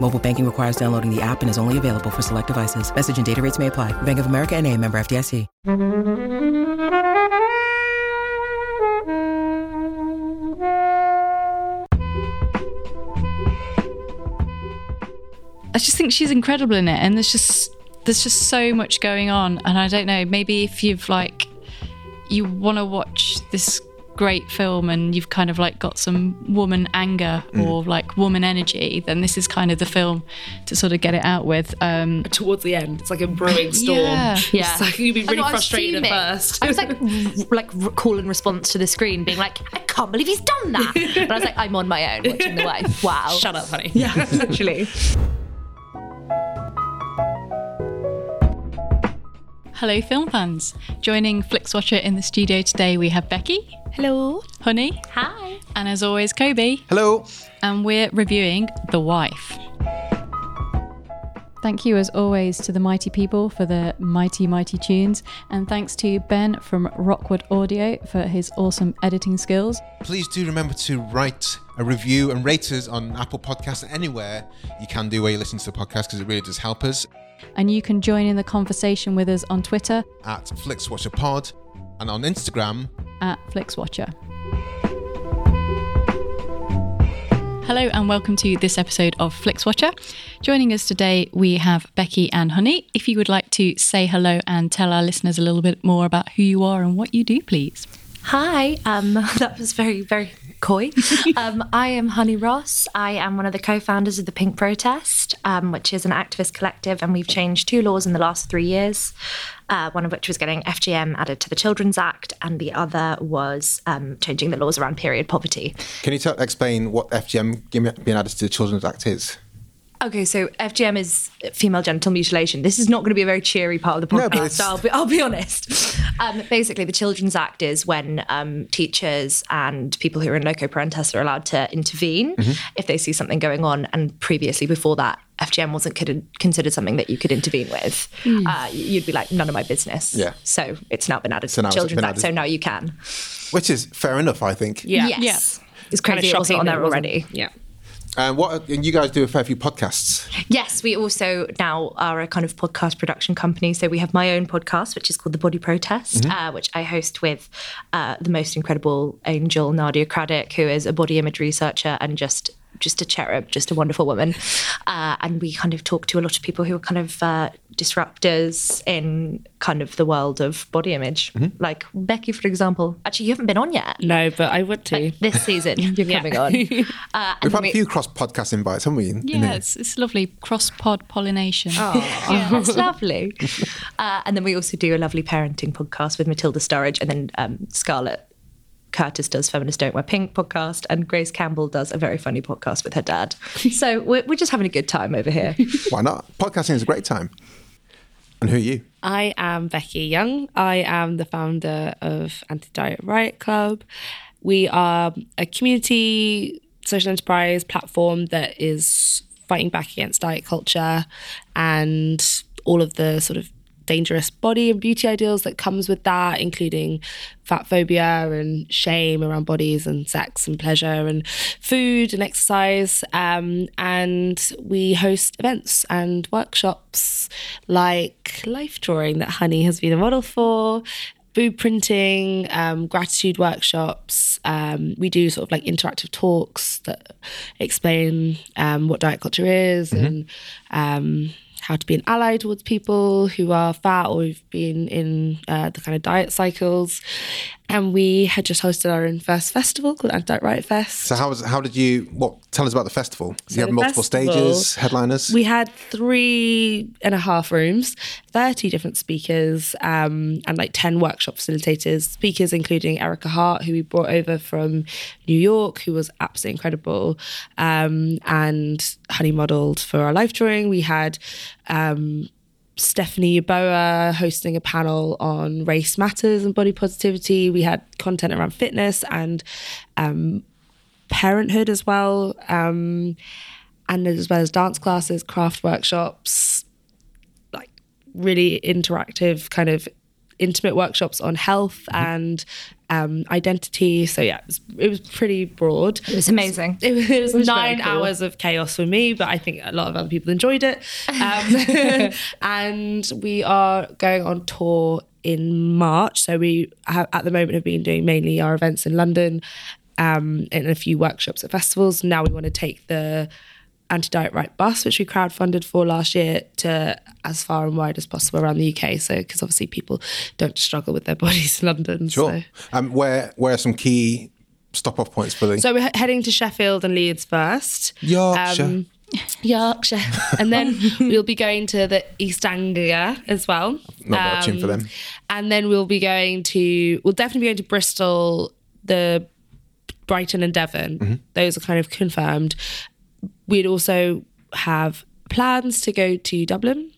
Mobile banking requires downloading the app and is only available for select devices. Message and data rates may apply. Bank of America and a member FDIC. I just think she's incredible in it, and there's just there's just so much going on, and I don't know. Maybe if you've like you want to watch this great film and you've kind of like got some woman anger or like woman energy, then this is kind of the film to sort of get it out with. Um, towards the end. It's like a brewing storm. Yeah. Yeah. It's like you'd be really know, frustrated at first. I was like, r- like r- call in response to the screen, being like, I can't believe he's done that. But I was like, I'm on my own watching the wife. Wow. Shut up, honey. Yeah, literally. Hello, film fans! Joining Flixwatcher in the studio today, we have Becky. Hello, Honey, Hi. and as always, Kobe. Hello. and we're reviewing The Wife. Thank you, as always, to the mighty people for the mighty, mighty tunes, and thanks to Ben from Rockwood Audio for his awesome editing skills. Please do remember to write a review and rate us on Apple Podcasts anywhere you can do where you listen to the podcast because it really does help us And you can join in the conversation with us on Twitter at FlixWatcherPod and on Instagram. at Flixwatcher. Hello and welcome to this episode of Flixwatcher. Joining us today, we have Becky and Honey. If you would like to say hello and tell our listeners a little bit more about who you are and what you do, please. Hi. Um, that was very, very coy. um, I am Honey Ross. I am one of the co founders of the Pink Protest, um, which is an activist collective, and we've changed two laws in the last three years. Uh, one of which was getting FGM added to the Children's Act, and the other was um, changing the laws around period poverty. Can you explain what FGM being added to the Children's Act is? Okay, so FGM is female genital mutilation. This is not going to be a very cheery part of the No, but podcast. I'll, be, I'll be honest. Um, basically, the Children's Act is when um, teachers and people who are in loco parentis are allowed to intervene Mm-hmm. if they see something going on. And previously, before that, FGM wasn't considered something that you could intervene with. Uh, you'd be like, none of my business. Yeah. So it's now been added So to the Children's Act. added. So now you can. Which is fair enough, I think. Yeah. Yes. It's Kinda crazy it wasn't shocking on that there it wasn't- already. Yeah. And what and you guys do a fair few podcasts. Yes, we also now are a kind of podcast production company. So we have my own podcast, which is called The Body Protest, uh, which I host with uh, the most incredible angel, Nadia Craddock, who is a body image researcher and just just a cherub, just a wonderful woman. Uh, and we kind of talk to a lot of people who are kind of uh, disruptors in kind of the world of body image. Like Becky, for example. Actually, you haven't been on yet. No, but I would too. This season, you're coming on. Uh, We've had we- a few cross podcast invites, haven't we? in- in Yeah, here? it's, it's lovely cross pod pollination. Oh, that's lovely. Uh, and then we also do a lovely parenting podcast with Matilda Sturridge, and then um, Scarlett Curtis does Feminists Don't Wear Pink podcast, and Grace Campbell does a very funny podcast with her dad. So we're, we're just having a good time over here. Why not? Podcasting is a great time. And who are you? I am Becky Young. I am the founder of Anti Diet Riot Club. We are a community social enterprise platform that is fighting back against diet culture and all of the sort of dangerous body and beauty ideals that comes with that including fat phobia and shame around bodies and sex and pleasure and food and exercise um, and we host events and workshops like life drawing that honey has been a model for boob printing, um, gratitude workshops. Um, we do sort of like interactive talks that explain um, what diet culture is and um, how to be an ally towards people who are fat or who've been in uh, the kind of diet cycles. And we had just hosted our own first festival called Anti Riot Fest. So how was how did you what tell us about the festival? Did you have multiple festival- stages, headliners? We had three and a half rooms, 30 different speakers, um, and like 10 workshop facilitators. Speakers including Ericka Hart, who we brought over from New York, who was absolutely incredible, um, and honey modeled for our life drawing. We had um, Stephanie Yeboah hosting a panel on race matters and body positivity. We had content around fitness and um, parenthood as well, um, and as well as dance classes, craft workshops, like really interactive kind of intimate workshops on health and um, identity. So yeah, it was, it was pretty broad. It was amazing. It was, it was was nine cool. hours of chaos for me, but I think a lot of other people enjoyed it. Um, and we are going on tour in March. So we have, at the moment have been doing mainly our events in London um, and a few workshops at festivals. Now we want to take the anti-diet riot bus, which we crowdfunded for last year, to as far and wide as possible around the UK. So because obviously people don't struggle with their bodies in London. sure. So. Um, where where are some key stop off points for the So we're he- heading to Sheffield and Leeds first. Yorkshire? Um, Yorkshire. and then we'll be going to the East Anglia as well. Not watching for them. And then we'll be going to, we'll definitely be going to Bristol, the Brighton and Devon. Mm-hmm. Those are kind of confirmed. We'd also have plans to go to Dublin,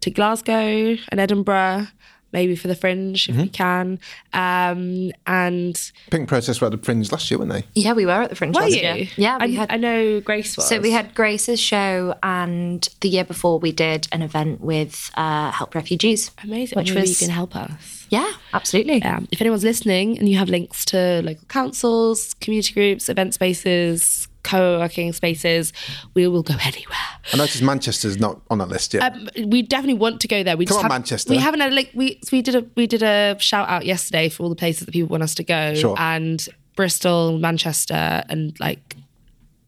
to Glasgow and Edinburgh, maybe for the Fringe if Mm-hmm. we can. Um, and Pink Protest were at the Fringe last year, weren't they? Yeah, we were at the Fringe were last you? year. Yeah, we I, had. I know Grace was. So we had Grace's show, and the year before we did an event with uh, Help Refugees. Amazing. Which Maybe was you can help us. yeah, absolutely. Um, if anyone's listening and you have links to local councils, community groups, event spaces, co-working spaces, we will go anywhere. I noticed Manchester's not on that list yet. Um, we definitely want to go there. We Come just on, have- Manchester. We haven't had like we we did a we did a shout out yesterday for all the places that people want us to go, Sure. and Bristol, Manchester, and like.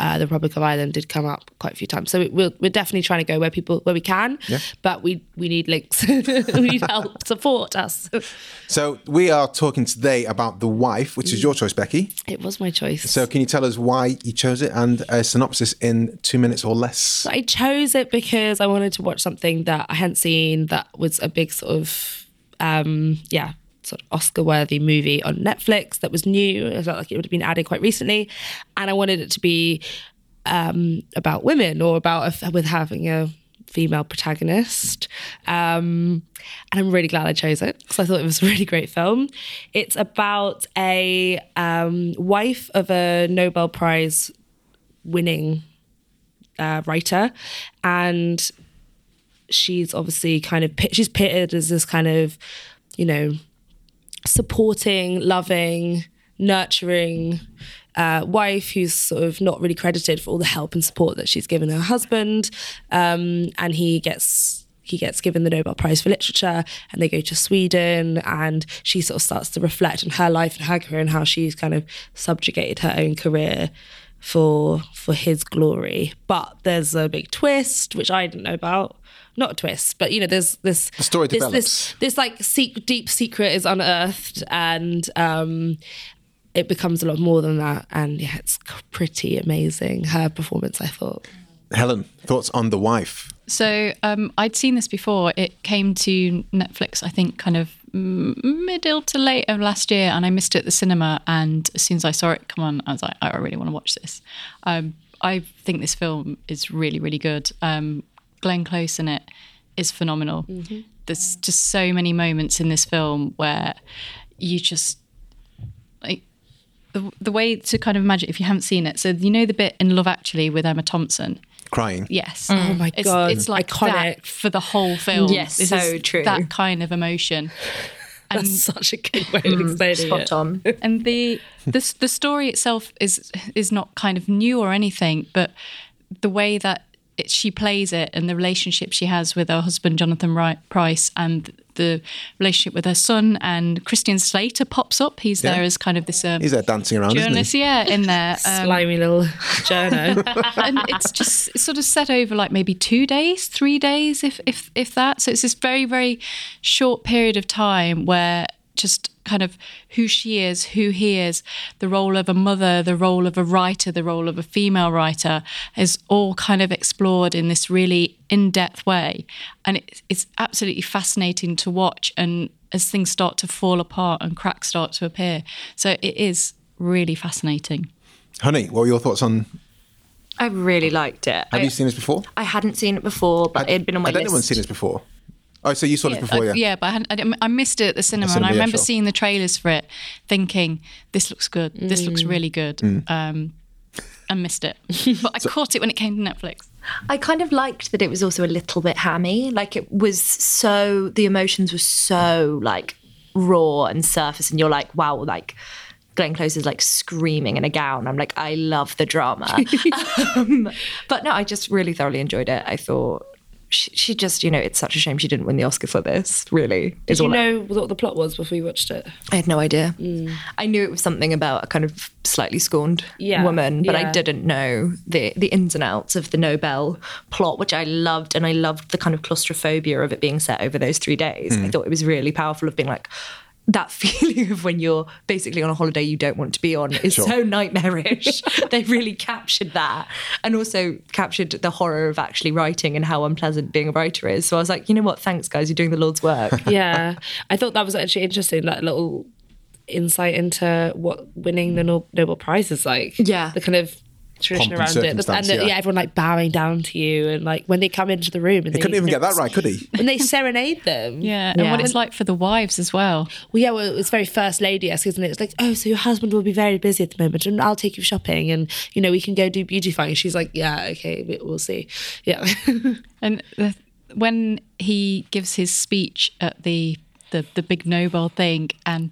Uh, the Republic of Ireland did come up quite a few times, so we're, we're definitely trying to go where people where we can. But we we need links, we need help, support us. so we are talking today about The Wife, which is your choice, Becky. It was my choice. So can you tell us why you chose it and a synopsis in two minutes or less? I chose it because I wanted to watch something that I hadn't seen that was a big sort of, um, yeah, sort of Oscar worthy movie on Netflix that was new. It felt like it would have been added quite recently. And I wanted it to be um, about women or about a, with having a female protagonist. Um, and I'm really glad I chose it because I thought it was a really great film. It's about a um, wife of a Nobel Prize winning uh, writer, and she's obviously kind of she's pitted as this kind of, you know, supporting, loving, nurturing uh, wife who's sort of not really credited for all the help and support that she's given her husband, um, and he gets. He gets given the Nobel Prize for Literature, and they go to Sweden. And she sort of starts to reflect on her life and her career and how she's kind of subjugated her own career for for his glory. But there's a big twist which I didn't know about. Not a twist, but you know, there's this The story this, develops. This, this like sec- deep secret is unearthed, and um, it becomes a lot more than that. And yeah, it's pretty amazing. Her performance, I thought. Helen, thoughts on The Wife? So um, I'd seen this before. It came to Netflix, I think, kind of m- middle to late of last year, and I missed it at the cinema. And as soon as I saw it come on, I was like, I really want to watch this. Um, I think this film is really, really good. Um, Glenn Close in it is phenomenal. Mm-hmm. There's just so many moments in this film where you just like the, the way to kind of imagine if you haven't seen it. So you know the bit in Love Actually with Emma Thompson. Crying. Yes. Oh mm. my it's, God, It's like iconic. that for the whole film. Yes, This so is true. That kind of emotion. And That's such a good way of mm. explaining Spot it. on. and the the the story itself is is not kind of new or anything, but the way that it, she plays it and the relationship she has with her husband Jonathan Wright, Pryce and the relationship with her son and Christian Slater pops up. He's there as kind of this um, He's there dancing around, isn't journalist, he? yeah, in there. Um, Slimy little journo. and it's just it's sort of set over like maybe two days, three days, if if if that. So it's this very very short period of time where just kind of who she is, who he is, the role of a mother, the role of a writer, the role of a female writer is all kind of explored in this really in depth way. And it, it's absolutely fascinating to watch. And as things start to fall apart and cracks start to appear. So it is really fascinating. Honey, what were your thoughts on? I really liked it. Have I, you seen this before? I hadn't seen it before, but it had been on my Had list. anyone seen this before? Oh, so you saw this before, yeah? I- yeah, but I, hadn't, I, I missed it at the cinema, cinema, and I yeah, remember sure. seeing the trailers for it, thinking this looks good, this looks really good, Mm. um, and missed it. But I caught it when it came to Netflix. I kind of liked that it was also a little bit hammy. Like it was so the emotions were so like raw and surface, and you're like, wow, like Glenn Close is like screaming in a gown. I'm like, I love the drama. um, but no, I just really thoroughly enjoyed it. I thought she, she just, you know, it's such a shame she didn't win the Oscar for this. Really, Did is you all I- know what the plot was before you watched it? I had no idea. Mm. I knew it was something about a kind of slightly scorned Yeah, woman, but I didn't know the the ins and outs of the Nobel plot, which I loved, and I loved the kind of claustrophobia of it being set over those three days. I hmm. thought it was really powerful of being like. That feeling of when you're basically on a holiday you don't want to be on is Sure. so nightmarish. they really captured that and also captured the horror of actually writing and how unpleasant being a writer is. So I was like, you know what? Thanks, guys. You're doing the Lord's work. yeah, I thought that was actually interesting. That little insight into what winning the Nobel Prize is like. Yeah. the kind of tradition around it, and the, yeah. yeah. everyone like bowing down to you, and like when they come into the room, and He they couldn't even get that right, could he? And they serenade them, Yeah, and what it's like for the wives as well. Well, yeah, well, it's very first lady esque, isn't it? It's like, oh, so your husband will be very busy at the moment, and I'll take you shopping, and you know we can go do beauty beautifying. She's like, yeah, okay, we- we'll see. Yeah, And the, when he gives his speech at the, the the big Nobel thing, and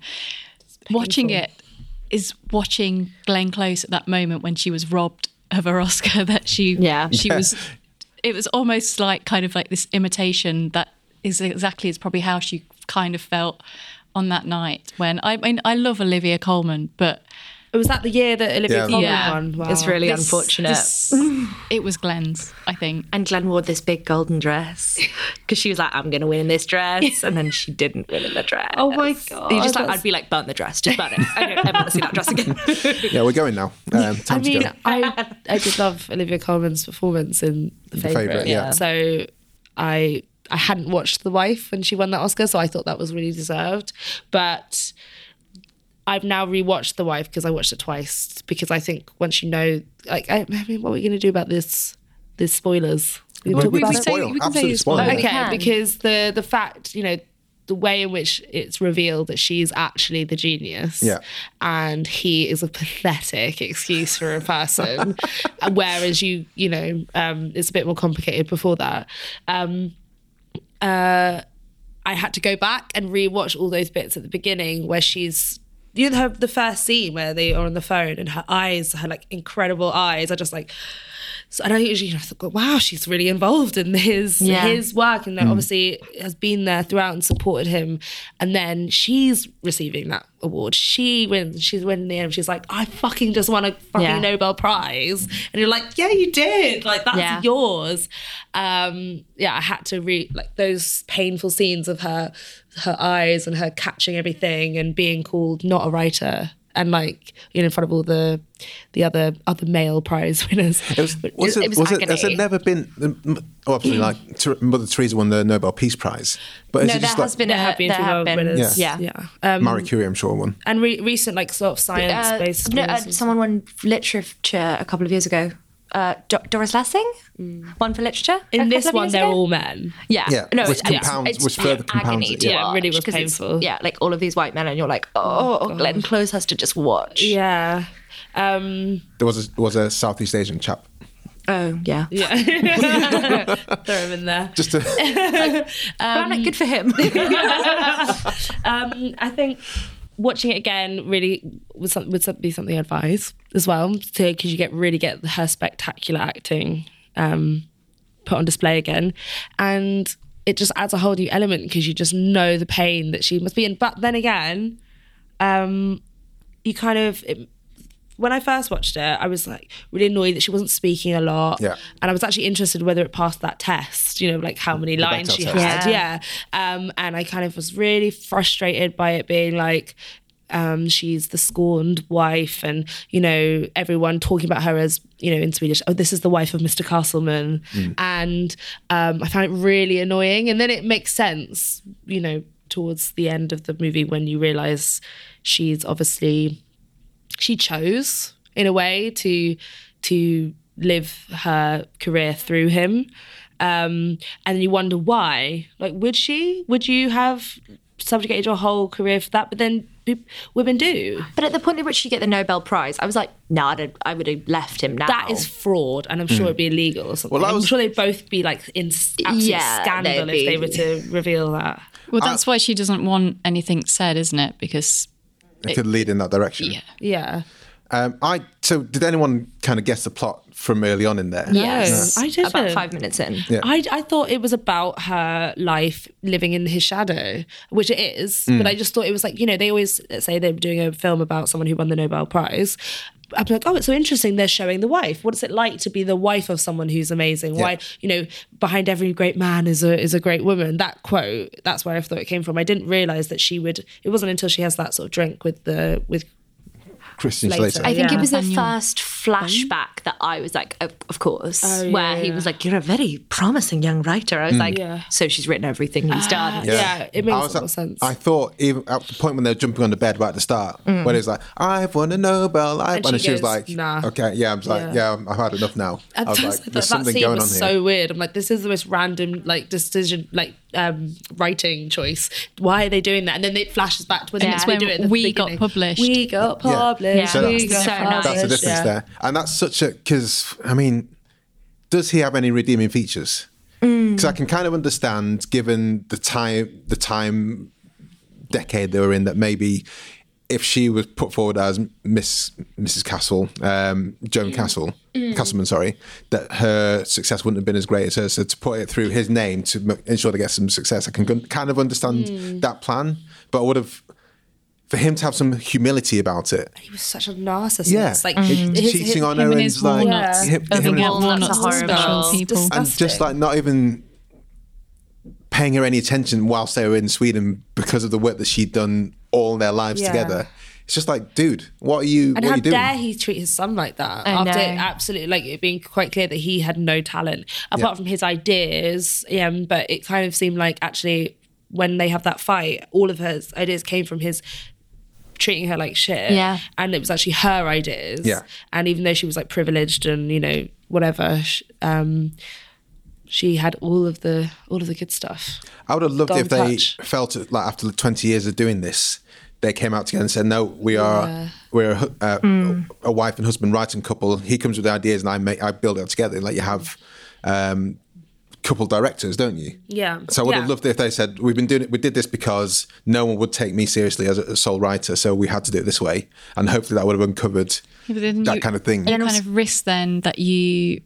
watching it is watching Glenn Close at that moment when she was robbed of her Oscar. That she Yeah. she was. It was almost like kind of like this imitation that is exactly is probably how she kind of felt on that night when I mean I love Olivia Colman, but was that the year that Olivia Yeah. Colman Yeah. won? Wow. It's really this- unfortunate. this- it was Glenn's, I think. And Glenn wore this big golden dress because she was like, I'm going to win in this dress. And then she didn't win in the dress. Oh my God, You just like, that's- I'd be like, burn the dress, just burn it. I don't ever want to see that dress again. Yeah, we're going now. Um, I time to mean, go. I I did love Olivia Colman's performance in The Favourite. Favourite, yeah. So I I hadn't watched The Wife when she won that Oscar, so I thought that was really deserved. But I've now rewatched The Wife because I watched it twice because I think once you know, like, I, I mean, what are we going to do about this? This spoilers. We We- talk we about can it? spoil, we can say absolutely it's spoil. Okay, can. because the the fact, you know, the way in which it's revealed that she's actually the genius, Yeah. and he is a pathetic excuse for a person, whereas you, you know, um, it's a bit more complicated before that. Um, uh, I had to go back and rewatch all those bits at the beginning where she's. You know the first scene where they are on the phone and her eyes, her like incredible eyes, are just like so and I usually you know, thought, wow, she's really involved in his Yeah. his work, and obviously has been there throughout and supported him. And then she's receiving that award. She wins. She's winning the end. She's like, I fucking just won a fucking Yeah. Nobel Prize, and you're like, yeah, you did. Like that's Yeah. yours. Um, yeah, I had to read like those painful scenes of her her eyes and her catching everything and being called not a writer. And like you know, in front of all the the other other male prize winners, It was, was it it, was was it, has it never been, um, obviously, like Ter- Mother Teresa won the Nobel Peace Prize, but no, it there has like been there a, have been there have been, winners. yeah. yeah. Um, Marie Curie, I'm sure, won? and re- recent like sort of science Uh, based. no, uh, someone won literature a couple of years ago. Uh, Do- Doris Lessing one for literature. in this one, they're ago. all men. Yeah, Yeah, no, which it's- compounds- it's which further compounds agony it, to yeah. Yeah, it really was 'cause it's- painful. Yeah, like all of these white men, and you're like, oh, Glenn Close has to just watch. Yeah. Um, There was a, was a Southeast Asian chap. Oh, yeah. yeah. Throw him in there. Just to, but I'm like, good for him. Um, I think watching it again really would, some, would be something I advise as well, because you get really get her spectacular acting um, put on display again, and it just adds a whole new element because you just know the pain that she must be in. But then again, um, you kind of it, when I first watched it, I was like really annoyed that she wasn't speaking a lot. Yeah. And I was actually interested whether it passed that test, you know, like how many lines she test. had. Yeah. Yeah. Um, and I kind of was really frustrated by it being like, um, she's the scorned wife, and you know everyone talking about her as you know in Swedish. Oh, this is the wife of Mr. Castleman, and um, I found it really annoying. And then it makes sense, you know, towards the end of the movie when you realize she's obviously she chose in a way to to live her career through him. Um and you wonder why. Like would she? Would you have subjugated your whole career for that? But then women do. But at the point at which you get the Nobel Prize, I was like, no, I'd have, I would have left him now. that is fraud and i'm sure it'd be illegal or something. Well, that i'm sure they'd both be like in absolute Yeah, scandal they'd if they were to reveal that. Well, that's why she doesn't want anything said, isn't it? Because It could lead in that direction. yeah, yeah Um, I so did anyone kind of guess the plot from early on in there? yes, I didn't. about five minutes in. Yeah. I, I thought it was about her life living in his shadow, which it is. But I just thought it was like, you know, they always say they're doing a film about someone who won the Nobel Prize. I'm like, oh, it's so interesting. They're showing the wife. What is it like to be the wife of someone who's amazing? Why, you know, behind every great man is a is a great woman. That quote, that's where I thought it came from. I didn't realize that she would. It wasn't until she has that sort of drink with the with Christian Later. Slater. I think Yeah. it was the first flashback that I was like, of, of course, Oh, where yeah, he was like, "You're a very promising young writer." I was hmm. like, Yeah. "So she's written everything he's ah, done." yeah. it makes I a was lot at- of sense. I thought even at the point when they were jumping on the bed right at the start, mm. when it's like, "I've won a Nobel," I've And won, she and she was like, "Nah." "Okay, yeah." I was like, Yeah. "Yeah, I've had enough now." I was like, "There's that something going on here." so weird. I'm like, this is the most random like decision, like um, writing choice. Why are they doing that? And then it flashes back to when And they it's they when do it. at the we got published. We got published. Yeah. So we that's- got so nice. That's the difference yeah. there, and that's such a because I mean, does he have any redeeming features? Mm. Because I can kind of understand, given the time, the time decade they were in, that maybe if she was put forward as Miss Mrs. Castle, um, Mm. Joan Castle, Castleman, sorry, that her success wouldn't have been as great as hers. So to put it through his name to m- ensure to get some success, I can gun- kind of understand Mm. that plan, but I would have. For him to have some humility about it, He was such a narcissist. yeah, Like He- his- cheating his- on him her and and his just like walnuts. him- I him think and- walnuts walnuts are are horrible. people. And just like not even paying her any attention whilst they were in Sweden because of the work that she'd done all their lives Yeah. together. It's just like, dude, what are you? And what how are you doing? dare he treat his son like that I after know. absolutely like it being quite clear that he had no talent apart Yeah. from his ideas. Yeah, but it kind of seemed like actually when they have that fight, all of his ideas came from his treating her like shit. Yeah. and it was actually her ideas. Yeah. and even though she was like privileged and you know whatever, sh- um, she had all of the all of the good stuff. I would have loved it if Don't they touch. felt it, like after 20 years of doing this, they came out together and said, "No, we are Yeah. we're a, uh, Hmm. a wife and husband writing couple. He comes with the ideas, and I make I build it together. Like you have um, couple directors, don't you? Yeah. So I would have loved it if they said, "We've been doing it. We did this because no one would take me seriously as a, a sole writer, so we had to do it this way." And hopefully that would have uncovered Yeah, that you- kind of thing. You kind of risk then that you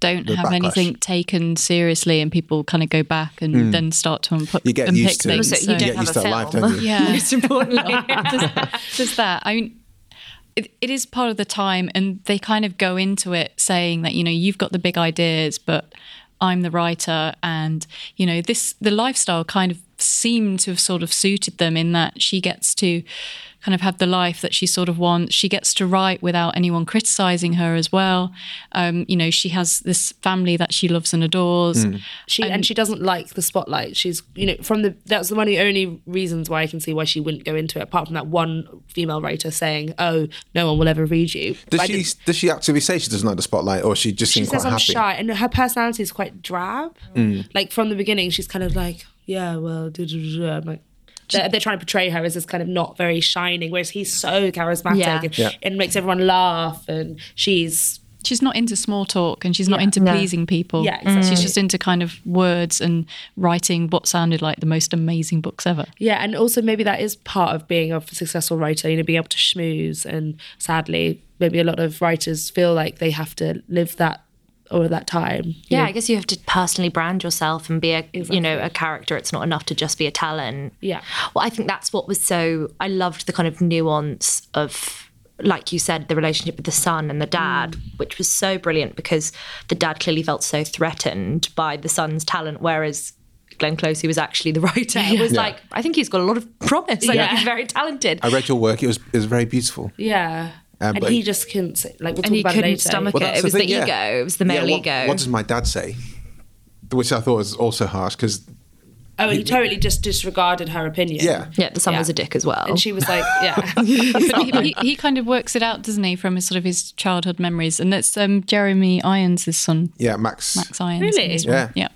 don't The have backlash. anything taken seriously, and people kind of go back and hmm. then start to unpick, You get unpick used to it. things. Also, So- you don't get have used a to that life, film. don't you? yeah, Most importantly. there's, there's that. I mean, it, it is part of the time, and they kind of go into it saying that you know you've got the big ideas, but I'm the writer, and you know this the lifestyle kind of seemed to have sort of suited them in that she gets to kind of have the life that she sort of wants. She gets to write without anyone criticizing her as well. Um, you know, she has this family that she loves and adores. She and, she doesn't like the spotlight. She's you know from the that's one of the only reasons why I can see why she wouldn't go into it. Apart from that one female writer saying, "Oh, no one will ever read you." Does But she didn't- does she actually say she doesn't like the spotlight, or she just She seems says quite I'm happy? shy, and her personality is quite drab. Mm. Like from the beginning, she's kind of like, "Yeah, well," duh, duh, duh, duh." I'm like. They're, they're trying to portray her as this kind of not very shining, whereas he's so charismatic Yeah. and, Yeah. and makes everyone laugh, and she's she's not into small talk and she's not Yeah. into No. pleasing people. Yeah, exactly. She's just into kind of words and writing what sounded like the most amazing books ever. Yeah, and also maybe that is part of being a successful writer, you know, being able to schmooze. And sadly, maybe a lot of writers feel like they have to live that or that time. Yeah, know. I guess you have to personally brand yourself and be a you know a character. It's not enough to just be a talent. Yeah. Well, I think that's what was so. I loved the kind of nuance of like you said, the relationship with the son and the mm. dad, which was so brilliant because the dad clearly felt so threatened by the son's talent, whereas Glenn Close, who was actually the writer, was Yeah. like, I think he's got a lot of promise. Like, Yeah. he's very talented. I read your work. It was it was very beautiful. Yeah. Um, and but- he just couldn't say, like, we'll and he about couldn't it later. stomach Well, it. It was the, thing, yeah. ego. It was the male Yeah, what, ego. What does my dad say? Which I thought was also harsh because Oh, he totally just disregarded her opinion. yeah, yeah, the son Yeah. was a dick as well. And she was like, yeah. but he, he, he kind of works it out, doesn't he, from his sort of his childhood memories? And that's um, Jeremy Irons' son, yeah, Max. Max Irons. Really? in this one. Yeah. yeah.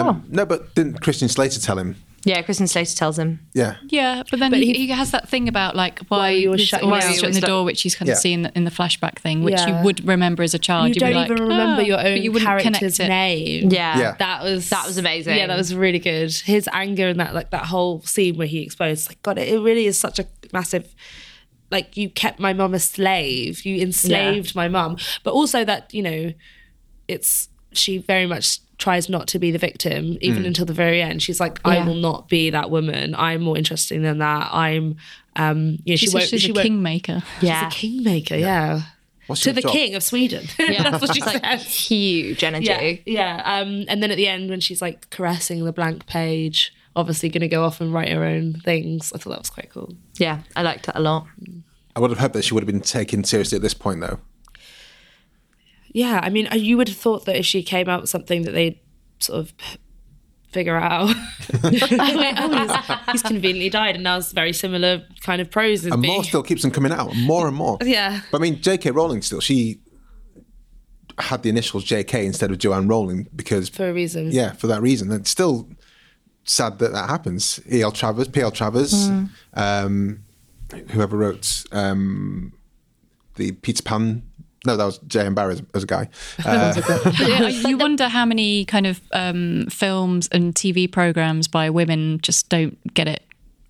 Um, no, but didn't Christian Slater tell him? Yeah, Christian Slater tells him. Yeah, Yeah, but then But he, he- he has that thing about like why, you were this- shutting why down. he's shutting the door, which he's kind Yeah. of seen in the flashback thing, which Yeah. you would remember as a child. you You'd don't be like, even remember "Ah," your but own you wouldn't character's it. name. Yeah. Yeah. That was That was amazing. Yeah, that was really good. His anger and that like that whole scene where he exposed like God, it, it really is such a massive like you kept my mum a slave. You enslaved my mum. But also that, you know, it's she very much tries not to be the victim even Mm. until the very end. She's like, I Yeah. will not be that woman. I'm more interesting than that. I'm um you know, she She's, won't she's she a won't kingmaker. Yeah. She's a kingmaker, yeah. What's to the job? king of Sweden. Yeah, That's what she It's, like, said. Huge energy. Yeah, yeah. Um, and then at the end, when she's like caressing the blank page, obviously going to go off and write her own things. I thought that was quite cool. Yeah, I liked that a lot. I would have hoped that she would have been taken seriously at this point, though. Yeah, I mean, uh, you would have thought that if she came out with something that they'd sort of figure out. oh, he's, he's conveniently died, and now it's very similar kind of prose. And being, more still keeps on coming out, more and more. Yeah. But I mean, J.K. Rowling still she had the initials J.K. instead of Joanne Rowling because for a reason. yeah, for that reason. It's still sad that that happens. E.L. Travers, P.L. Travers, Hmm. um, whoever wrote um, the Peter Pan. No, that was J.M. Barrie as, as a guy. Uh, yeah, you wonder how many kind of um, films and TV programs by women just don't get it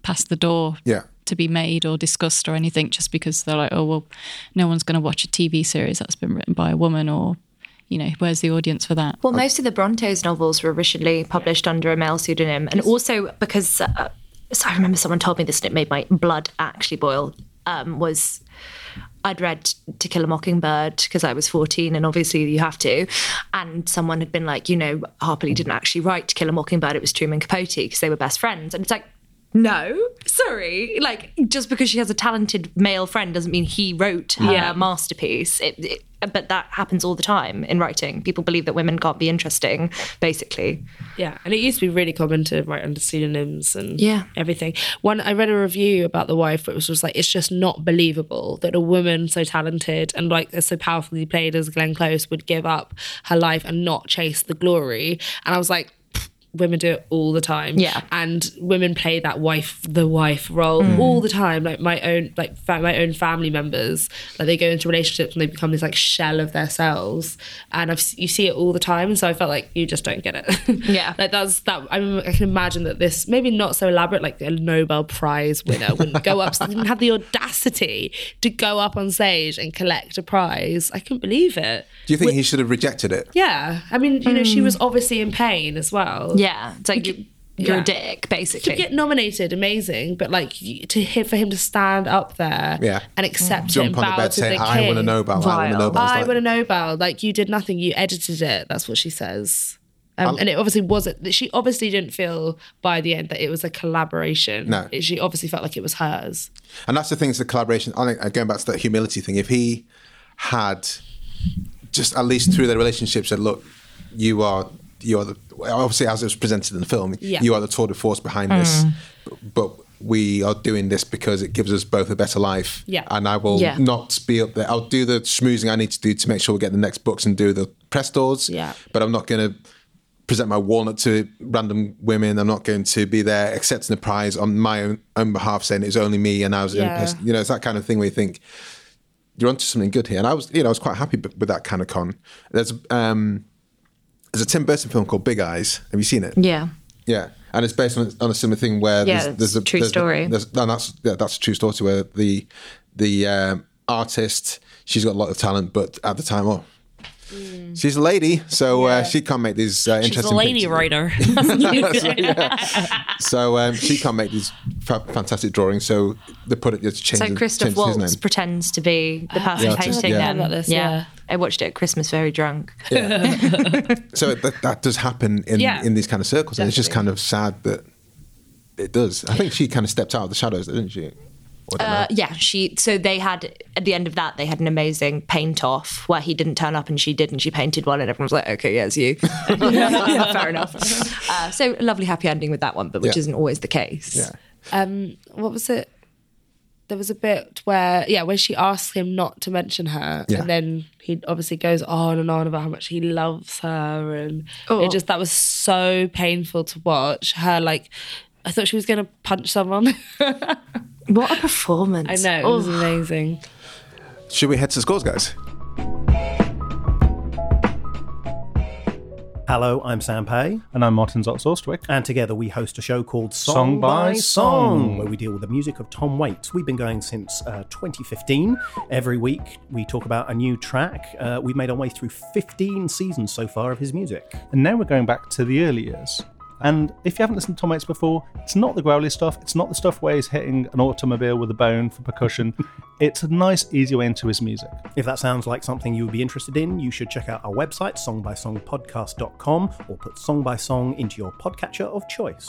past the door Yeah. to be made or discussed or anything just because they're like, oh, well, no one's going to watch a TV series that's been written by a woman or, you know, where's the audience for that? Well, most of the Brontes novels were originally published under a male pseudonym, and also because uh, so I remember someone told me this, and it made my blood actually boil. Um, was I'd read To Kill a Mockingbird because I was 14, and obviously you have to. And someone had been like, you know, Harper Lee didn't actually write To Kill a Mockingbird; it was Truman Capote because they were best friends. And it's like, no, sorry. Like, just because she has a talented male friend doesn't mean he wrote her Yeah. masterpiece. It, it, but that happens all the time in writing. People believe that women can't be interesting, basically. Yeah, and it used to be really common to write under pseudonyms and Yeah. everything. One, I read a review about The Wife, it was just like it's just not believable that a woman so talented and like so powerfully played as Glenn Close would give up her life and not chase the glory. And I was like. "Pfft, Women do it all the time, Yeah. and women play that wife, the wife role mm. all the time. Like my own, like fa- my own family members, like they go into relationships and they become this like shell of their selves, and I've you see it all the time. And so I felt like you just don't get it. Yeah. like that's that. I, mean, I can imagine that this maybe not so elaborate, like a Nobel Prize winner wouldn't go up, didn't have the audacity to go up on stage and collect a prize. I couldn't believe it. do you think he should have rejected it? Yeah, I mean, you know, she hmm. was obviously in pain as well. Yeah, it's like you, you're Yeah. a dick, basically. To get nominated, amazing, but like to him, for him to stand up there Yeah. and accept it Jump and on the bow bed to saying, the "I king. won a Nobel. I won a Nobel." It's I like- a Nobel. Like you did nothing. You edited it. That's what she says. Um, and it obviously wasn't. She obviously didn't feel by the end that it was a collaboration. No. It- she obviously felt like it was hers. And that's the thing, it's the collaboration. I think going back to that humility thing, if he had just at least through their relationship said, look, you are you are the obviously as it was presented in the film, Yeah. you are the tour de force behind this. But we are doing this because it gives us both a better life. Yeah. And I will Yeah. not be up there. I'll do the schmoozing I need to do to make sure we get the next books and do the press tours. Yeah. But I'm not gonna present my walnut to random women. I'm not going to be there accepting the prize on my own, own behalf, saying it's only me and I was the only Yeah. person. You know, it's that kind of thing where you think you're onto something good here. And I was, you know, I was quite happy b- with that kind of con. There's um, there's a Tim Burton film called Big Eyes. Have you seen it? yeah. Yeah, and it's based on, on a similar thing where Yeah, there's, there's a true there's, story. There's, no, that's yeah, that's a true story where the the um, artist she's got a lot of talent, but at the time, oh, she's a lady, so uh, she can't make these uh, She's interesting. a lady pictures. writer. So um, she can't make these fa- fantastic drawings. So they put it just change. So Christoph changes his Waltz name. pretends to be the person The painting yeah. them. About this, yeah. I watched it at Christmas very drunk. So that, that does happen in Yeah. in these kind of circles, and it's just kind of sad that it does. I think she kind of stepped out of the shadows, didn't she? Or I don't know. Uh, yeah, she. So they had at the end of that, they had an amazing paint off where he didn't turn up and she did, and she painted one, and everyone was like, "Okay, yeah, it's you." yeah, fair enough. Uh, so a lovely happy ending with that one, but which Yeah. isn't always the case. yeah. um, what was it? There was a bit where, yeah, when she asks him not to mention her, Yeah. and then he obviously goes on and on about how much he loves her, and Oh. it just that was so painful to watch. Her like, I thought she was gonna punch someone. What a performance! I know it Oh. was amazing. Should we head to scores, guys? Hello, I'm Sam Pay. And I'm Martin Zaltz Austwick. And together we host a show called Song, Song by by Song, Song. where we deal with the music of Tom Waits. We've been going since uh, 2015. Every week we talk about a new track. Uh, we've made our way through 15 seasons so far of his music. And now we're going back to the early years. And if you haven't listened to Tom Waits before, it's not the growly stuff. It's not the stuff where he's hitting an automobile with a bone for percussion. it's a nice, easy way into his music. If that sounds like something you would be interested in, you should check out our website, songbysongpodcast.com, or put Song by Song into your podcatcher of choice.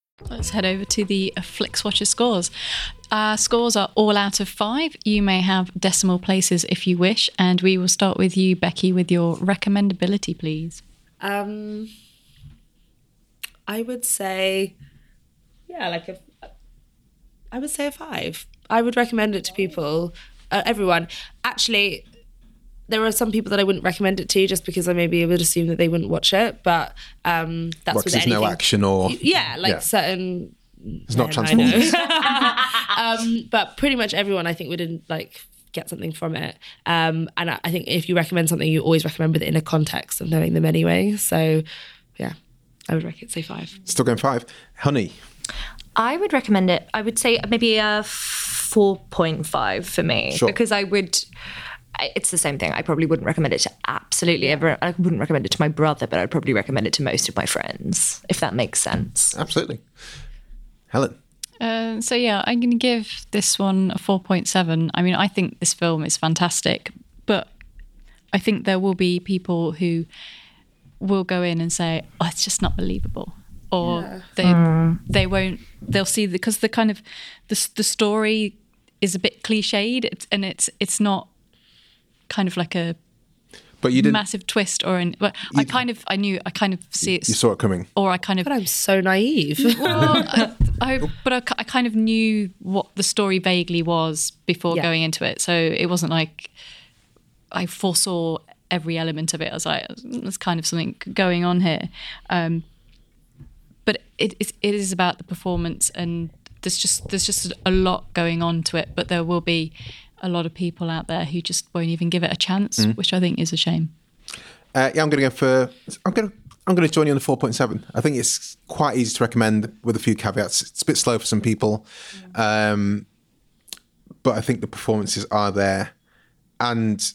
Let's head over to the FlixWatcher scores. Our scores are all out of five. You may have decimal places if you wish, and we will start with you, Becky, with your recommendability, please. Um, I would say, yeah, like a, I would say a five. I would recommend it to people, uh, everyone. Actually, there are some people that I wouldn't recommend it to just because I maybe would assume that they wouldn't watch it. But um, that's What, with 'cause there's no action or yeah, like Yeah. certain. it's not men Transformers. um, but pretty much everyone I think would like get something from it. Um, and I, I think if you recommend something, you always recommend it in a context of knowing them anyway. So yeah, I would recommend say five. Still going five. Honey. I would recommend it. I would say maybe a four point five for me Sure. because I would. I- It's the same thing. I probably wouldn't recommend it to absolutely everyone. I wouldn't recommend it to my brother, but I'd probably recommend it to most of my friends, if that makes sense. Absolutely. Helen. Uh, so yeah, I'm going to give this one a 4.7. I mean, I think this film is fantastic, but I think there will be people who will go in and say, "Oh, it's just not believable," or they they won't. They'll see because the kind of the the story is a bit cliched, and it's it's not kind of like a But you didn't. massive twist or an. But I kind of I knew I kind of see it, You saw it coming. or I kind of But I'm so naive. well, I, I, but I, I kind of knew what the story vaguely was before Yeah. going into it, so it wasn't like I foresaw every element of it. I was like, there's kind of something going on here. Um, but it, it, it is about the performance, and there's just there's just a lot going on to it. But there will be a lot of people out there who just won't even give it a chance, which I think is a shame. Uh, yeah, I'm going to go for. I'm going to. I'm going to join you on the 4.7. I think it's quite easy to recommend with a few caveats. It's a bit slow for some people, um, but I think the performances are there, and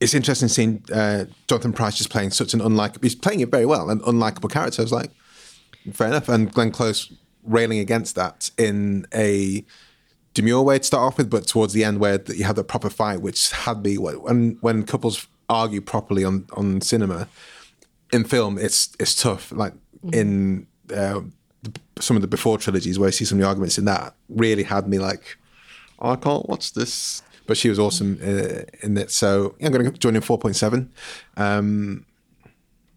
it's interesting seeing uh, Jonathan Pryce just playing such an unlikable. He's playing it very well, an unlikable character. I was like, fair enough. And Glenn Close railing against that in a demure way to start off with, but towards the end where you have the proper fight, which had me when when couples argue properly on on cinema, in film it's it's tough. Like in uh, some of the before trilogies where I see some of the arguments in that really had me like, oh, I can't watch this. But she was awesome uh, in it, so yeah, I'm going to join in four point seven. Um,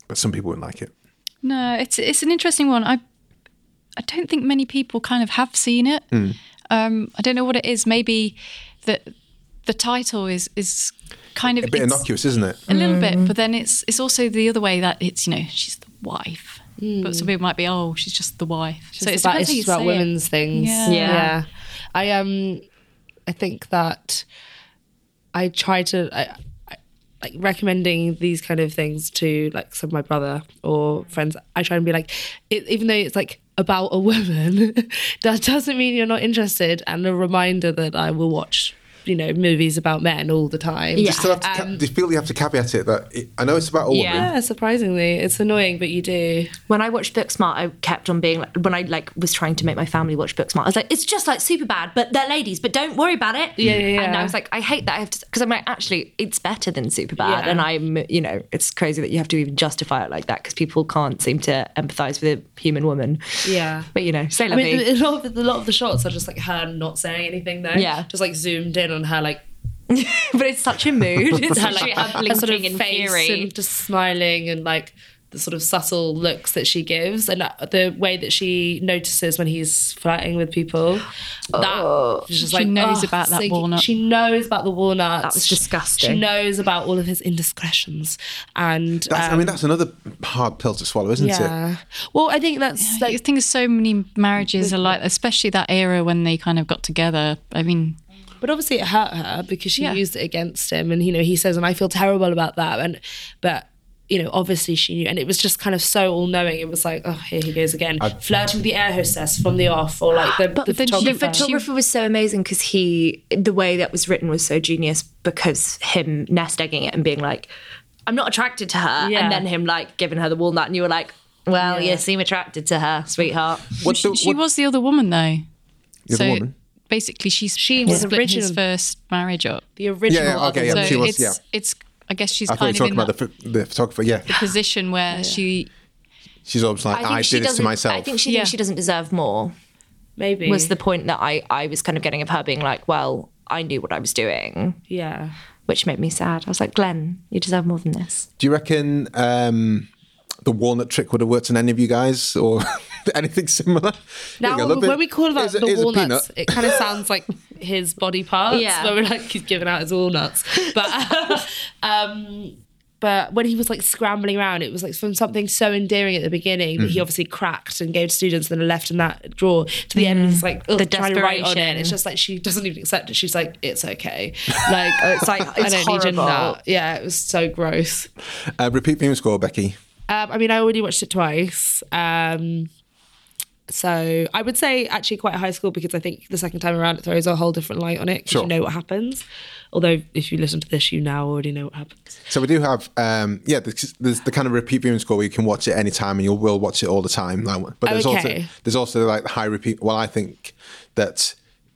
but some people wouldn't like it. No, it's it's an interesting one. I I don't think many people kind of have seen it. Um, I don't know what it is. Maybe that the title is is kind of A bit innocuous, isn't it? a little bit, but then it's it's also the other way that it's you know she's the wife, but some people might be oh she's just the wife. so it's about, it's depends how you just about say it. women's things. Yeah. Yeah. I um, I think that I try to I, I, like recommending these kind of things to like some of my brother or friends. I try and be like, it, even though it's like about a woman, that doesn't mean you're not interested. And a reminder that I will watch, you know, movies about men all the time. Yeah. You still have to ca- um, do you feel you have to caveat it that it, I know it's about a woman. Yeah, surprisingly, it's annoying, but you do. When I watched Booksmart, I kept on being like, when I like was trying to make my family watch Booksmart, I was like, it's just like Superbad, but they're ladies, but don't worry about it. Yeah, yeah, yeah. And I was like, I hate that I have to, because I'm like, actually, it's better than Superbad. Yeah. And I'm, you know, it's crazy that you have to even justify it like that because people can't seem to empathize with a human woman. Yeah. But you know, say I mean, a lot, of the, a lot of the shots are just like her not saying anything though. Yeah. Just like zoomed in on her like but it's such a mood. It's her like her her blinking sort of in face fury. and just smiling and like the sort of subtle looks that she gives and uh, the way that she notices when he's flirting with people. That is just She like knows oh, about that sinking- walnut. She knows about the walnuts. That was disgusting. She knows about all of his indiscretions and That's, I um, mean, that's another hard pill to swallow, isn't it? yeah. Well, I think that's I like think so many marriages are like, especially that era when they kind of got together. I mean, But obviously, it hurt her because she Yeah. used it against him, and you know he says, and I feel terrible about that. And but you know, obviously she knew, and it was just kind of so all knowing. It was like, oh, here he goes again, flirting with the air hostess from the off, or like the, But the then she- the photographer. photographer was so amazing because he the way that was written was so genius because him nest egging it and being like i'm not attracted to her Yeah. and then him like giving her the walnut and you were like well yeah. you seem attracted to her sweetheart What she, the- she was the other woman though. The other so woman? Basically, she's She she was split his first marriage up. the original. Yeah, yeah, okay, yeah, so she was, it's, yeah. it's I guess she's I kind of talking in about that the, the photographer. Yeah, the position where she she's always like, I, she did this to myself. i think she Yeah. thinks she doesn't deserve more maybe was the point that i i was kind of getting of her being like well i knew what i was doing yeah. which made me sad i was like glenn you deserve more than this Do you reckon um, the walnut trick would have worked on any of you guys or anything similar? Now, go, look, when we call here's that the a walnuts, it kind of sounds like his body parts. Yeah. Where we're like, he's giving out his walnuts. But, um, but when he was like scrambling around, it was like from something so endearing at the beginning that Mm-hmm. he obviously cracked and gave to students and then left in that drawer to the end. And he's like, ugh, The trying to write on it. desperation. It's just like she doesn't even accept it. She's like, it's okay. Like, it's like I don't need you in horrible. that. Yeah, it was so gross. Uh, repeat viewing score, Becky. Um, I mean, I already watched it twice. Um, so I would say actually quite a high score because I think the second time around it throws a whole different light on it because Sure. you know what happens. Although if you listen to this, you now already know what happens. So we do have, um, yeah, there's, there's the kind of repeat viewing score where you can watch it anytime and you will watch it all the time. But there's also Okay. there's also like the high repeat. Well, I think that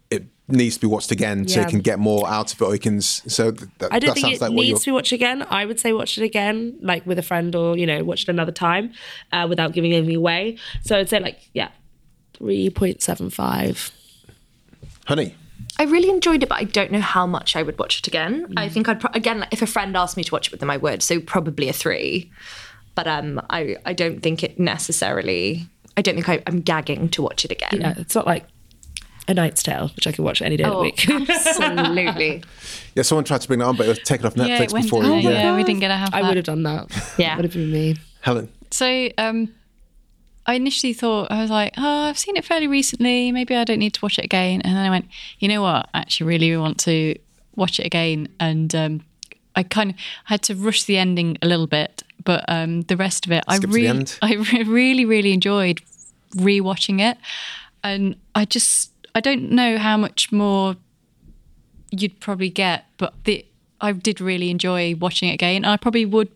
it needs to be watched again so you can get more out of it. Or you can. So th- that, I don't think it like needs to be watched again. I would say watch it again, like with a friend or you know, watch it another time, uh, without giving anything away. So I'd say like yeah, three point seven five. Honey, I really enjoyed it, but I don't know how much I would watch it again. I think I'd pro- again, like, if a friend asked me to watch it with them, I would. So probably a three. But um, I I don't think it necessarily. I don't think I, I'm gagging to watch it again. Yeah, it's not like a Knight's Tale, which I can watch any day of the Oh, week. absolutely. yeah, someone tried to bring it on, but it was taken off yeah, Netflix it went before. down. you- yeah. we didn't get to have I would have done that. Yeah. would have been me. Helen, So um, I initially thought I was like, oh, I've seen it fairly recently. Maybe I don't need to watch it again. And then I went, you know what? I actually really want to watch it again. And um, I kind of had to rush the ending a little bit, but um, the rest of it, I Skip the really. I re- really, really enjoyed rewatching it. And I just, I don't know how much more you'd probably get, but the I did really enjoy watching it again. I probably would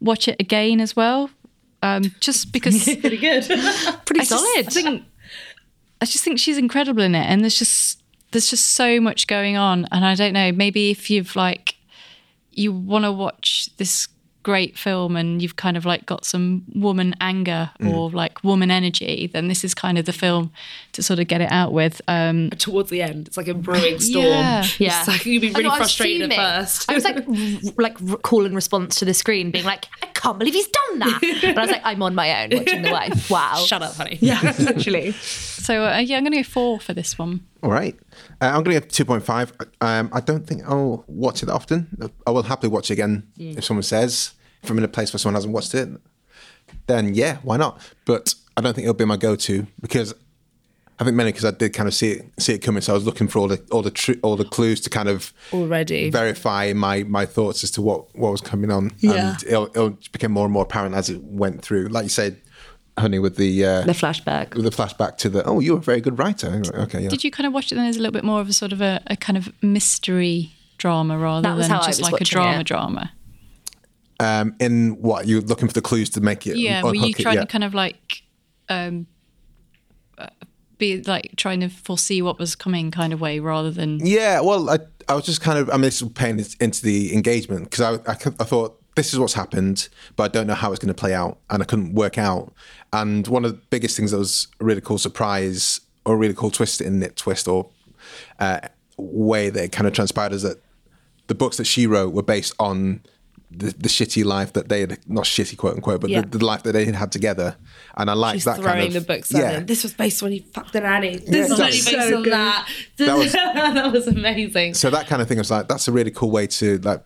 watch it again as well, um, just because Pretty good. Pretty I solid. Just think, I just think she's incredible in it, and there's just there's just so much going on, and I don't know. Maybe if you've like you want to watch this great film and you've kind of like got some woman anger or like woman energy, then this is kind of the film to sort of get it out with. Um, towards the end. It's like a brewing storm. Yeah. Yeah. It's like you'd be really know, frustrated at first. I was like, r- like r- call and response to the screen, being like, I can't believe he's done that. But I was like, I'm on my own watching the wife. Wow. Shut up, honey. Yeah, literally. So uh, yeah, I'm going to go four for this one. All right. Uh, I'm going to give 2.5. Um, I don't think I'll watch it often. I will happily watch it again if someone says, if I'm in a place where someone hasn't watched it, then yeah, why not? But I don't think it'll be my go to because I think mainly because I did kind of see it, see it coming. So I was looking for all the all the tr- all the clues to kind of Already. verify my my thoughts as to what what was coming on. Yeah. And it'll, it'll become more and more apparent as it went through. Like you said, honey, with the uh, The flashback. with the flashback to the oh, you're a very good writer. Okay, yeah. Did you kind of watch it then as a little bit more of a sort of a, a kind of mystery drama rather than just like a drama it. drama? um, in what you're looking for the clues to make it. Yeah, were you unhook it, trying yeah. to kind of like um, uh, be like trying to foresee what was coming kind of way rather than Yeah, well, I, I was just kind of, I mean, this was paying it into the engagement because I I thought this is what's happened, but I don't know how it's going to play out, and I couldn't work out. And one of the biggest things that was a really cool surprise or a really cool twist in it, twist or uh, way that it kind of transpired is that the books that she wrote were based on the, the shitty life that they had, not shitty quote unquote, but Yeah. the, the life that they had had together. And I like that throwing kind of the books yeah. at him. This was based on he fucked a nanny. This Yeah, is only based on that. That was- that was amazing. so that kind of thing was like that's a really cool way to like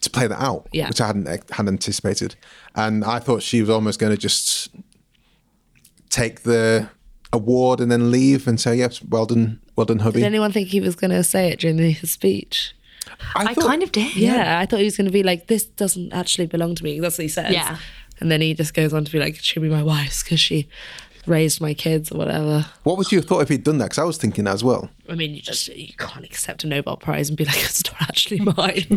to play that out Yeah. which i hadn't eh, hadn't anticipated and i thought she was almost going to just take the award and then leave and say yes well done well done hubby Did anyone think he was going to say it during the, his speech? I thought- kind of did. Yeah, I thought he was going to be like, "This doesn't actually belong to me." That's what he says. Yeah. and then he just goes on to be like, "She'll be my wife because she raised my kids or whatever." what would you have thought if he'd done that because i was thinking that as well I mean, you just you can't accept a Nobel Prize and be like, "It's not actually mine."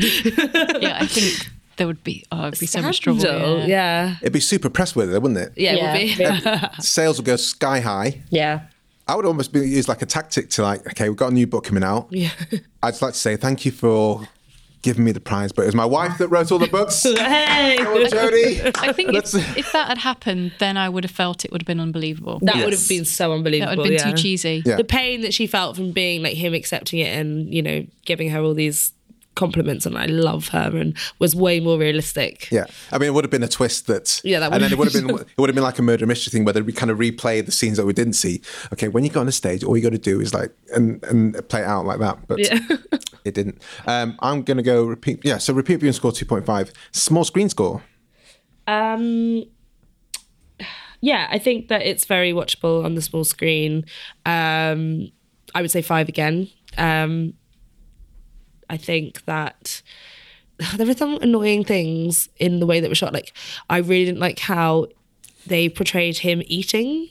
yeah. I think there would be oh, it'd be so much trouble. Yeah. yeah, it'd be super press with it wouldn't it yeah, Yeah. it would be. sales would go sky high Yeah. i would almost be used like a tactic to like okay we've got a new book coming out Yeah. i'd just like to say thank you for giving me the prize but it was my wife that wrote all the books hey, Come on, Jodie. I think if, if that had happened, then I would have felt it would have been unbelievable. that Yes. would have been so unbelievable. That would have been yeah. too cheesy. Yeah. The pain that she felt from being like him accepting it and you know giving her all these compliments and I love her and was way more realistic. Yeah, I mean, it would have been a twist that. Yeah, that and then it would have been it would have been like a murder mystery thing where they kind of replay the scenes that we didn't see. Okay, when you go on a stage, all you got to do is like and and play it out like that, but Yeah. it didn't. Um, I'm gonna go repeat. Yeah, so repeat viewing score two point five. Small screen score. Um, yeah, I think that it's very watchable on the small screen. Um, I would say five again. Um, I think that there were some annoying things in the way that were shot. Like, I really didn't like how they portrayed him eating.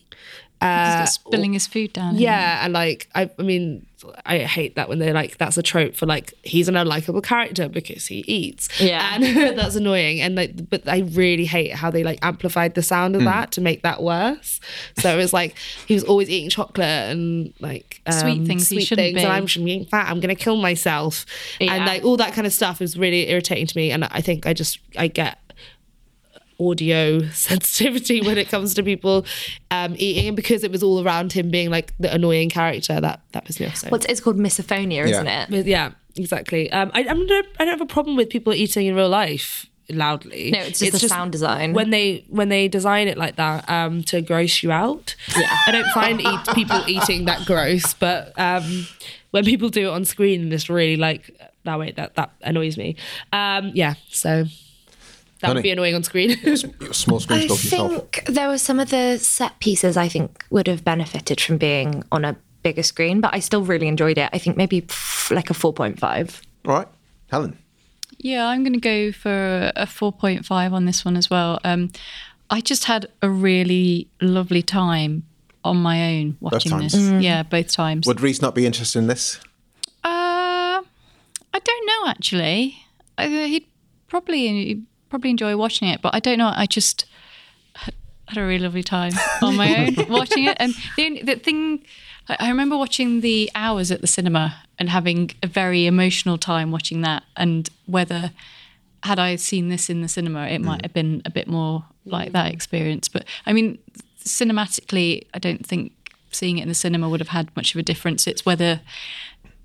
Uh, Just spilling his food down. yeah, and like I, I mean, I hate that when they're like that's a trope for like he's an unlikable character because he eats. Yeah. and that's annoying. And like, but I really hate how they like amplified the sound of that to make that worse. So it was like he was always eating chocolate and like um, Sweet things he sweet shouldn't things, be. and I'm just being fat. I'm gonna kill myself, Yeah. and like all that kind of stuff is really irritating to me. And I think I just I get audio sensitivity when it comes to people um, eating, and because it was all around him being like the annoying character that that pissed me off. So. What's it's called misophonia, isn't Yeah. it? Yeah, exactly. Um, I, I'm not, I don't have a problem with people eating in real life loudly. No, it's just the sound design. When they when they design it like that um, to gross you out. Yeah. I don't find eat, people eating that gross, but um, when people do it on screen and it's really like that way, that that annoys me. Um, yeah, so that Honey. would be annoying on screen. Small screen I score for yourself. think there were some of the set pieces I think would have benefited from being on a bigger screen, but I still really enjoyed it. I think maybe pff, like a 4.5. All right, Helen. Yeah, I'm going to go for a 4.5 on this one as well. Um, I just had a really lovely time on my own watching times. this. Yeah, both times. Would Reese not be interested in this? Uh, I don't know actually. I, he'd probably he'd probably enjoy watching it, but I don't know. I just had a really lovely time on my own watching it. And the only, the thing I I remember watching the hours at the cinema and having a very emotional time watching that. And whether had I seen this in the cinema, it might mm. have been a bit more like that experience. But I mean, cinematically, I don't think seeing it in the cinema would have had much of a difference. It's whether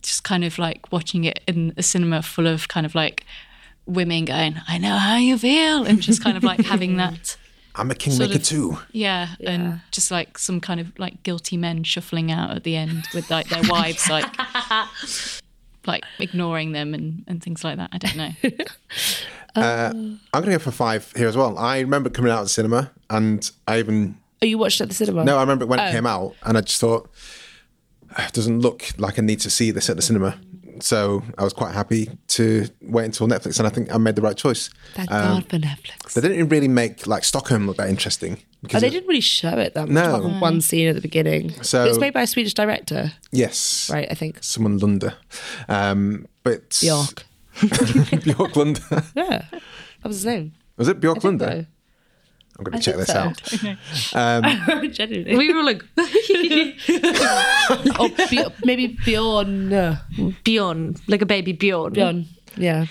just kind of like watching it in a cinema full of kind of like women going, I know how you feel, and just kind of like having that I'm a Sort kingmaker of- too. Yeah, Yeah. and just like some kind of like guilty men shuffling out at the end with like their wives like like ignoring them and, and things like that. I don't know. I'm going to go for five here as well. I remember coming out of the cinema, and I even Oh, you watched it at the cinema? no, I remember when Oh. it came out, and I just thought "Ah, it doesn't look like I need to see this at the cinema. So I was quite happy to wait until Netflix, and I think I made the right choice. Thank Um, God for Netflix. They didn't really make like Stockholm look that interesting. Oh, Because they it- didn't really show it that much. No. apart from One scene at the beginning. So- it was made by a Swedish director, yes, right? I think. someone Lunder, um, but Bjork. Bjork Lunder. Yeah, that was his name. Was it Bjork I think Lunder? So. I'm going I to check this so. out. Genuinely. We were like or Bj- maybe Bjorn. uh, Bjorn, like a baby Bjorn. Bjorn. Yeah.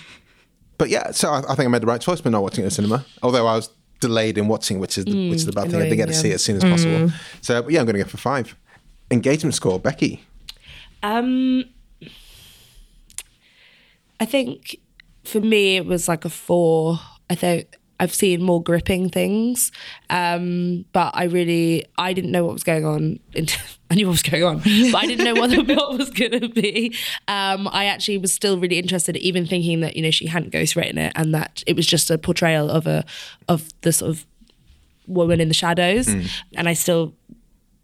But yeah, so I, I think I made the right choice by not watching it in the cinema. Although I was delayed in watching, which is the, which is the bad thing. I didn't get to annoying, see it as soon as possible. So but yeah, I'm going to go for five. Engagement score, Becky. Um, I think for me it was like a four. I think I've seen more gripping things, um, but I really I didn't know what was going on. I knew what was going on, but I didn't know what the plot was going to be. Um, I actually was still really interested, even thinking that you know she hadn't ghostwritten it and that it was just a portrayal of a of the sort of woman in the shadows, and I still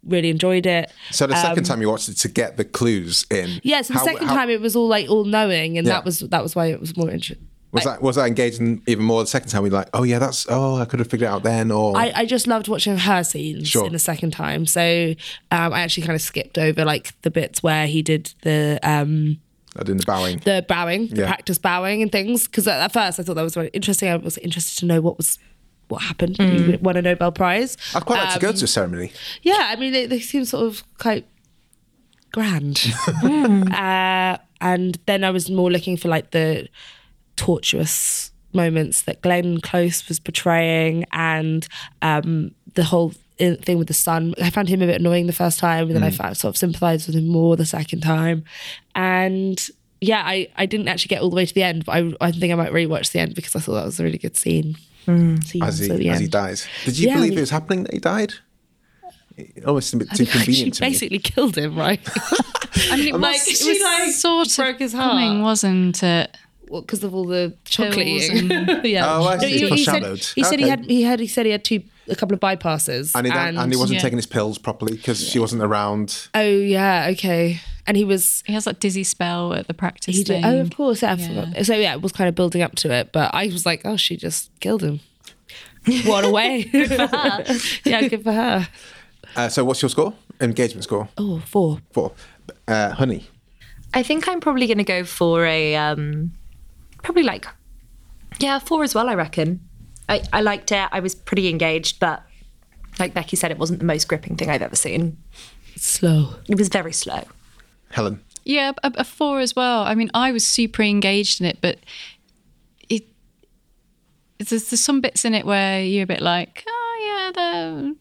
really enjoyed it. So the second Um, time you watched it to get the clues in. yeah, so the how- second how- time it was all like all knowing, and Yeah. that was that was why it was more interesting. Was that was that engaging even more the second time? We were like, oh yeah, that's oh I could have figured it out then, or I, I just loved watching her scenes Sure. in the second time. So um, I actually kind of skipped over like the bits where he did the um, I did the bowing. the bowing, the Yeah. practice bowing and things. Because at, at first I thought that was very interesting. I was interested to know what was what happened. He won a Nobel Prize. I'd quite like to go Um, to a ceremony. Yeah, I mean they, they seem sort of quite grand. uh, and then I was more looking for like the tortuous moments that Glenn Close was portraying, and um, the whole thing with the son. I found him a bit annoying the first time, and then I found, sort of sympathised with him more the second time. And yeah, I, I didn't actually get all the way to the end, but I, I think I might rewatch the end because I thought that was a really good scene. Scenes As he as he dies. Did you Yeah, believe we- it was happening that he died? It almost seemed a bit I too mean, she convenient to me. basically killed him, right? I mean, it Like, was, she, like, sort of broke his coming, wasn't it? Because of all the chocolate Pills eating. yeah. Oh, I see. he, he said, he said he had he had he said he had two a couple of bypasses And he, and, he wasn't Yeah. taking his pills properly because she wasn't around. oh yeah okay and he was He has that dizzy spell at the practice he did thing. oh of course yeah, Yeah. so yeah it was kind of building up to it but I was like oh she just killed him what a way yeah good for her Uh, so what's your score? Engagement score? oh four Four. Uh, honey. I think I'm probably going to go for a um, probably like yeah four as well. I reckon. I, I liked it. I was pretty engaged, but like Becky said, it wasn't the most gripping thing I've ever seen. slow It was very slow. Helen. Yeah, a, a four as well. I mean, I was super engaged in it, but it there's, there's some bits in it where you're a bit like, oh yeah, the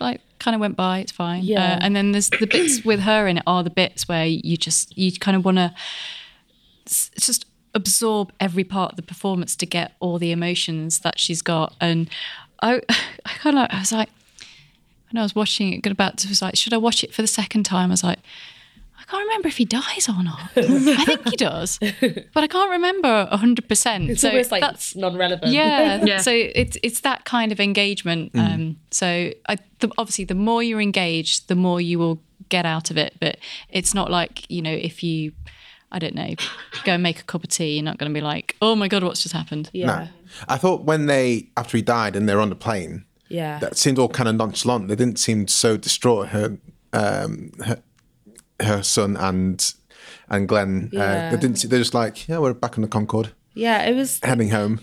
like kind of went by. It's fine. Yeah. Uh, and then there's the bits with her in it are the bits where you just you kind of want to just absorb every part of the performance to get all the emotions that she's got. And I, I kind of I was like when I was watching it, got about to was like, should I watch it for the second time? I was like, I can't remember if he dies or not. I think he does, but I can't remember hundred percent. it's So almost like that's non-relevant yeah. Yeah. So it's it's that kind of engagement. Um, so I, the, obviously, the more you're engaged, the more you will get out of it. But it's not like you know if you. I don't know. Go and make a cup of tea. You're not going to be like, "Oh my god, what's just happened?" yeah No. I thought when they, after he died and they're on the plane, yeah that seemed all kind of nonchalant. They didn't seem so distraught. Her, um, her, her son and and Glenn, uh, they didn't. see- They're just like, yeah, we're back on the Concorde, yeah it was heading home.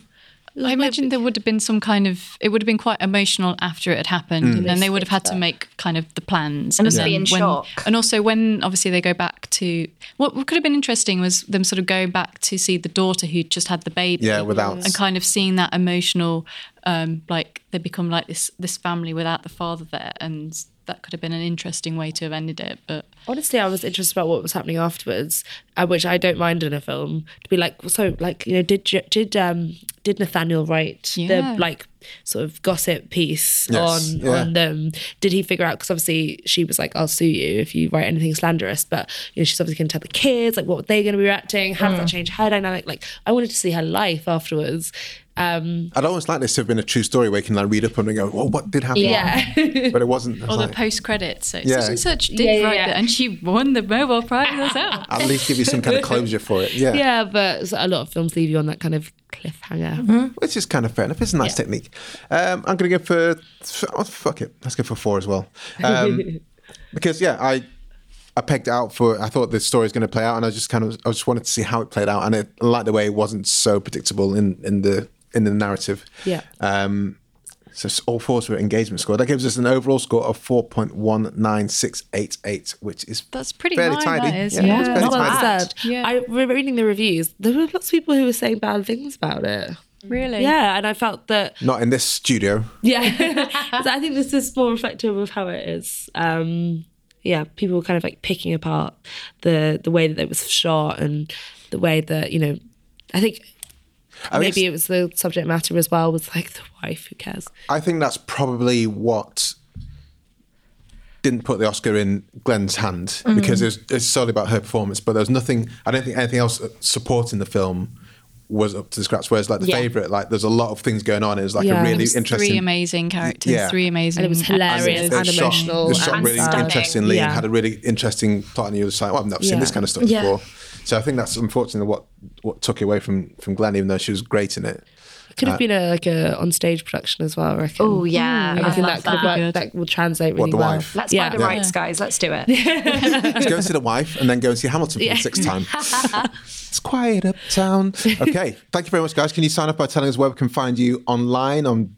I imagine there would have been some kind of. It would have been quite emotional after it had happened, and then they would have had to make kind of the plans And just then be in when- shock. And also, when obviously they go back to what what could have been interesting was them sort of going back to see the daughter who just had the baby, Yeah, without- and kind of seeing that emotional, um, like they become like this this family without the father there, and that could have been an interesting way to have ended it. But honestly, I was interested about what was happening afterwards, uh, which I don't mind in a film. To be like, so, like, you know, did did um did Nathaniel write Yeah. the like sort of gossip piece Yes, on yeah. on them? Did he figure out? Because obviously she was like, "I'll sue you if you write anything slanderous." But you know, she's obviously going to tell the kids like, what were they going to be reacting? How does that change her dynamic? Like, I wanted to see her life afterwards. Um, I'd almost like this to have been a true story where you can like read up on it and go, well, what did happen? yeah. But it wasn't. I was Or the like, post credits. So Yeah. such and such did Yeah, yeah, write yeah. that, and she won the Nobel Prize herself. at least give you some kind of closure for it. Yeah. yeah, but a lot of films leave you on that kind of cliffhanger. Mm-hmm. Which is kind of fair enough. It's a nice technique. Um, I'm going to go for, oh, fuck it. Let's go for four as well. Um, because, yeah, I. I pegged out for. I thought the story was going to play out, and I just kind of, I just wanted to see how it played out, and it, I like the way it wasn't so predictable in in the in the narrative. Yeah. Um, so it's all fours for engagement score. That gives us an overall score of four point one nine six eight eight, which is That's pretty fairly high, tidy. that is, Yeah, yeah. it's fairly not tidy. bad. Yeah. I re- reading the reviews. There were lots of people who were saying bad things about it. Really? Yeah, and I felt that. Not in this studio. Yeah, So I think this is more reflective of how it is. Um, yeah, people were kind of like picking apart the the way that it was shot and the way that you know. I think I think maybe it was the subject matter as well. Was like the wife. Who cares? I think that's probably what didn't put the Oscar in Glenn's hand Mm. because it was, it's solely about her performance. But there was nothing. I don't think anything else supporting the film was up to the scratch. Whereas like the Yeah. favorite, like there's a lot of things going on. It was like Yeah. a really interesting. Three amazing characters, Yeah. three amazing. And it was hilarious actors. it and was shot, emotional it shot and really sad. interestingly and Yeah. had a really interesting plot. And you was like, well, I've never seen this kind of stuff Yeah. before. So I think that's unfortunately what what took away from from Glenn, even though she was great in it. Could Uh, have been a like a on stage production as well. I reckon. Oh yeah, I I reckon love that could that. work. That will translate really What, The well. Wife? Let's yeah. buy the rights, guys. Let's do it. Let's go and see the wife and then go and see Hamilton for the sixth time. it's quiet uptown. Okay. Thank you very much, guys. Can you sign up by telling us where we can find you online on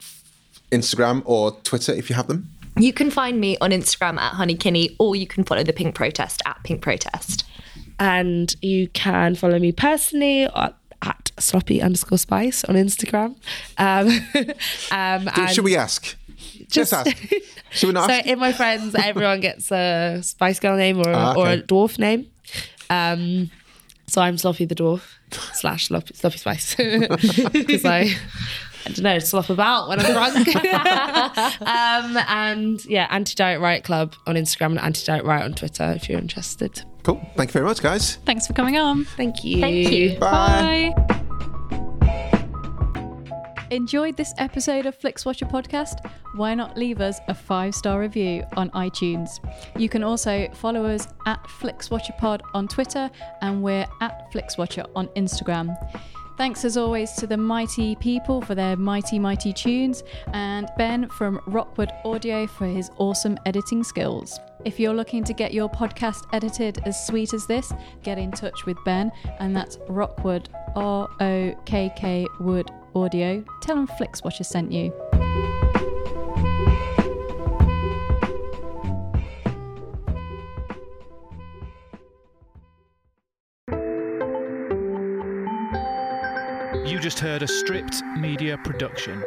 Instagram or Twitter if you have them? You can find me on Instagram at Honey Kinney, or you can follow the Pink Protest at Pink Protest. And you can follow me personally at, at sloppy underscore spice on Instagram. Um, um, and Should we ask? Just, Just- ask. Should we not So ask? in my friends, everyone gets a Spice Girl name or, Ah, or a dwarf name. Um, so I'm Sloppy the dwarf slash Sloppy, sloppy Spice because I. I don't know, slop about when I'm drunk. um, and yeah, Anti Diet Riot Club on Instagram and Anti Diet Riot on Twitter if you're interested. Cool. Thank you very much, guys. Thanks for coming on. Thank you. Thank you. Bye. Enjoyed this episode of Flixwatcher podcast? Why not leave us a five star review on iTunes? You can also follow us at FlixWatcherPod on Twitter and we're at FlixWatcher on Instagram. Thanks as always to the mighty people for their mighty, mighty tunes, and Ben from Rokkwood Audio for his awesome editing skills. If you're looking to get your podcast edited as sweet as this, get in touch with Ben, and that's Rokkwood, R O K K Wood Audio. Tell them Flixwatcher sent you. You just heard a stripped media production.